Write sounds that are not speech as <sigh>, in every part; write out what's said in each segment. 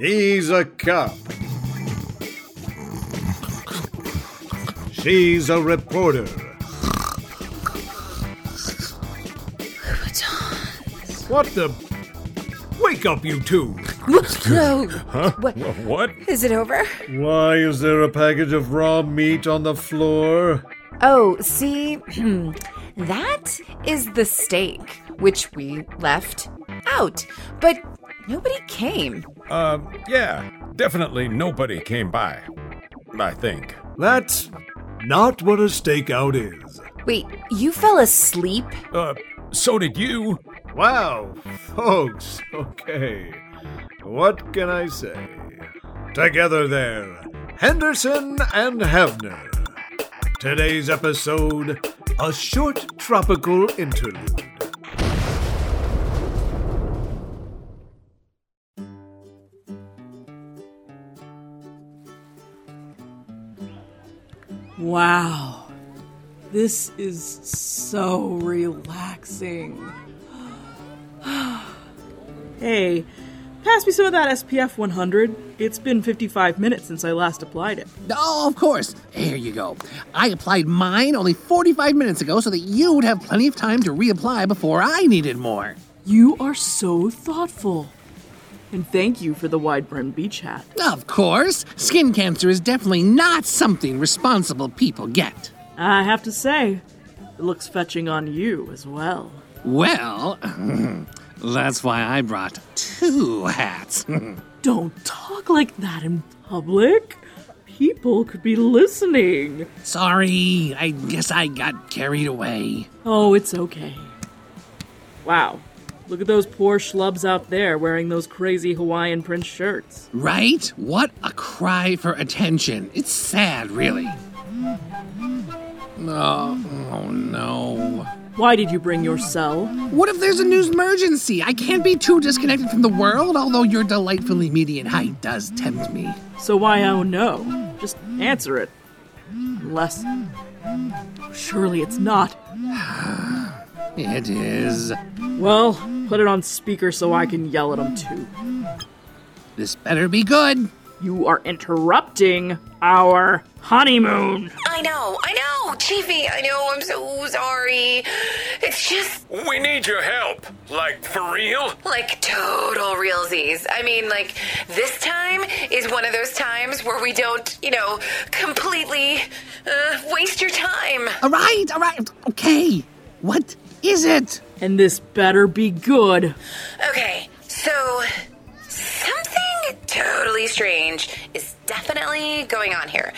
He's a cop. She's a reporter. What the? Wake up, you two! No. What? What? Is it over? Why is there a package of raw meat on the floor? Oh, see, <clears throat> that is the steak, which we left out. But nobody came. Uh, yeah, definitely nobody came by. I think. That's not what a stakeout is. Wait, you fell asleep? Uh, so did you. Wow, folks, okay. What can I say? Together there, Henderson and Havner. Today's episode a short tropical interlude. Wow. This is so relaxing. <sighs> hey, pass me some of that SPF 100. It's been 55 minutes since I last applied it. Oh, of course. Here you go. I applied mine only 45 minutes ago so that you would have plenty of time to reapply before I needed more. You are so thoughtful. And thank you for the wide brimmed beach hat. Of course, skin cancer is definitely not something responsible people get. I have to say, it looks fetching on you as well. Well, <laughs> that's why I brought two hats. <laughs> Don't talk like that in public. People could be listening. Sorry, I guess I got carried away. Oh, it's okay. Wow. Look at those poor schlubs out there wearing those crazy Hawaiian print shirts. Right? What a cry for attention. It's sad, really. Oh, oh no. Why did you bring your cell? What if there's a news emergency? I can't be too disconnected from the world, although your delightfully median height does tempt me. So why oh no? Just answer it. Unless. Surely it's not. <sighs> It is. Well, put it on speaker so I can yell at him too. This better be good. You are interrupting our honeymoon. I know, I know, Chiefy, I know, I'm so sorry. It's just We need your help. Like, for real? like total realsies. I mean, like, this time is one of those times where we don't, you know, completely uh, waste your time. All right, all right. Okay. What is it? And this better be good. Okay, so something totally strange is definitely going on here.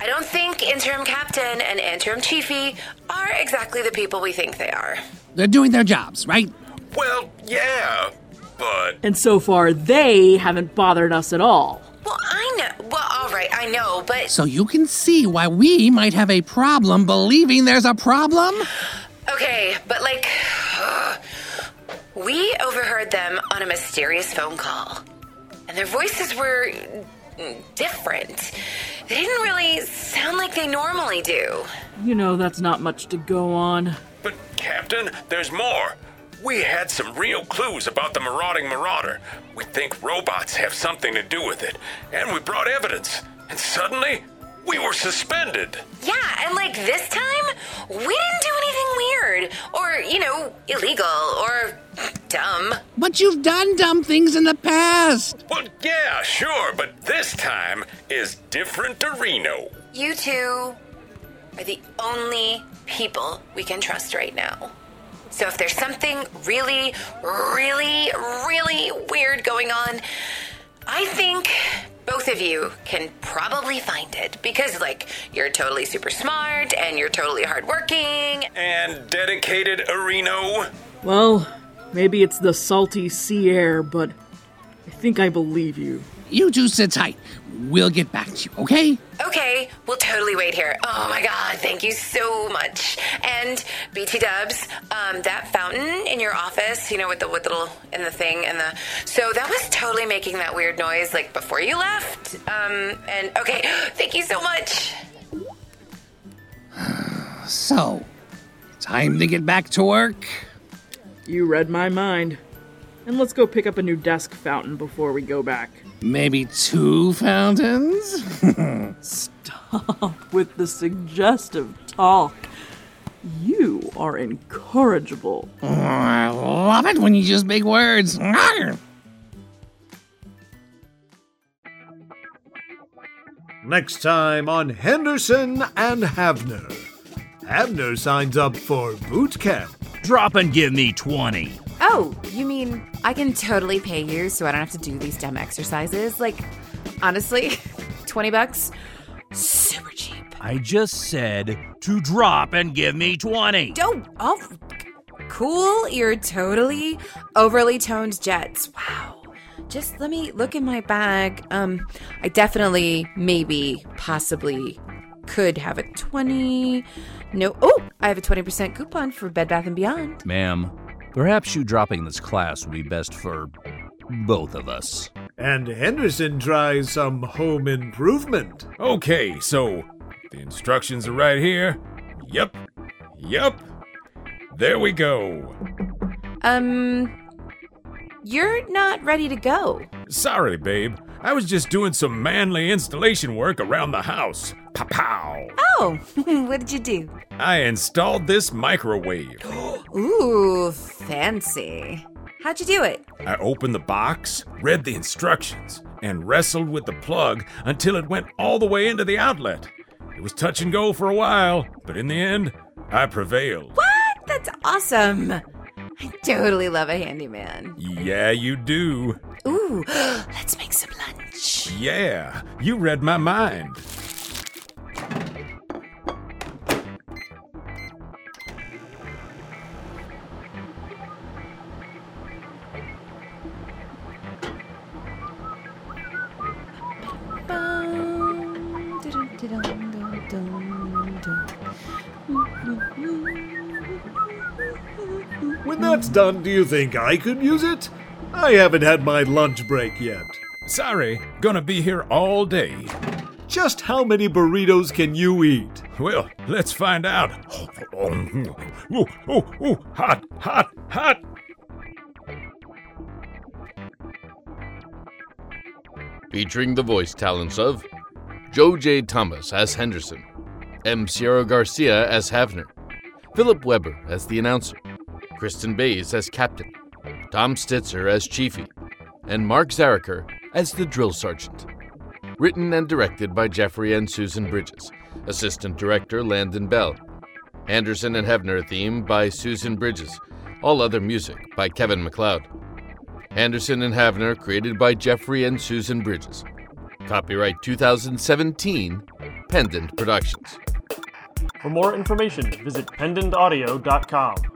I don't think interim captain and interim chiefy are exactly the people we think they are. They're doing their jobs, right? Well, yeah, but And so far, they haven't bothered us at all. Well, I know. Well, all right, I know, but So you can see why we might have a problem believing there's a problem? okay, but like, we overheard them on a mysterious phone call, and their voices were different. They didn't really sound like they normally do. You know, that's not much to go on. but Captain, there's more. We had some real clues about the marauding marauder. We think robots have something to do with it, and we brought evidence. And suddenly, we were suspended. Yeah, and like this time, we didn't do anything weird or, you know, illegal or dumb. But you've done dumb things in the past. Well, yeah, sure, but this time is different to Reno. You two are the only people we can trust right now. So if there's something really, really, really weird going on, I think both of you can probably find it because, like, you're totally super smart and you're totally hardworking. And dedicated Reno. Well, maybe it's the salty sea air, but I think I believe you. You two sit tight. We'll get back to you, okay? Okay, we'll totally wait here. Oh my god, thank you so much. And BT Dubs, um, that fountain in your office, you know, with the with the little in the thing and the so that was totally making that weird noise like before you left. Um, and okay, <gasps> thank you so much. <sighs> So, time to get back to work. You read my mind. And let's go pick up a new desk fountain before we go back. Maybe two fountains? <laughs> Stop with the suggestive talk. You are incorrigible. Oh, I love it when you use big words. Next time on Henderson and Havner. Havner signs up for boot camp. Drop and give me 20. Oh, you mean I can totally pay you so I don't have to do these dumb exercises? Like, honestly, <laughs> 20 bucks? Super cheap. I just said to drop and give me 20. Don't. oh, cool. You're totally overly toned jets. Wow. Just let me look in my bag. Um, I definitely, maybe, possibly could have a 20. No, oh, I have a 20% coupon for Bed Bath & Beyond. Ma'am, perhaps you dropping this class would be best for both of us. And Henderson tries some home improvement. Okay, so the instructions are right here. Yep. Yep. There we go. Um, you're not ready to go. Sorry, babe. I was just doing some manly installation work around the house. Pow! Oh, <laughs> what did you do? I installed this microwave. <gasps> Ooh, fancy. How'd you do it? I opened the box, read the instructions, and wrestled with the plug until it went all the way into the outlet. It was touch and go for a while, but in the end, I prevailed. What? That's awesome. I totally love a handyman. Yeah, you do. Ooh, <gasps> let's make some lunch. Yeah, you read my mind. When that's done, do you think I could use it? I haven't had my lunch break yet. Sorry, gonna be here all day. Just how many burritos can you eat? Well, let's find out. Oh, oh, oh, oh, hot, hot, hot. featuring the voice talents of Joe J. Thomas as Henderson, M. Sierra Garcia as Havner, Philip Weber as the announcer, Kristen Bays as captain, Tom Stitzer as chiefy, and Mark Zariker as the drill sergeant. Written and directed by Jeffrey and Susan Bridges, assistant director Landon Bell. Henderson and Havner theme by Susan Bridges. All other music by Kevin MacLeod. Henderson and Havner created by Jeffrey and Susan Bridges. Copyright 2017, Pendant Productions. For more information, visit pendantaudio.com.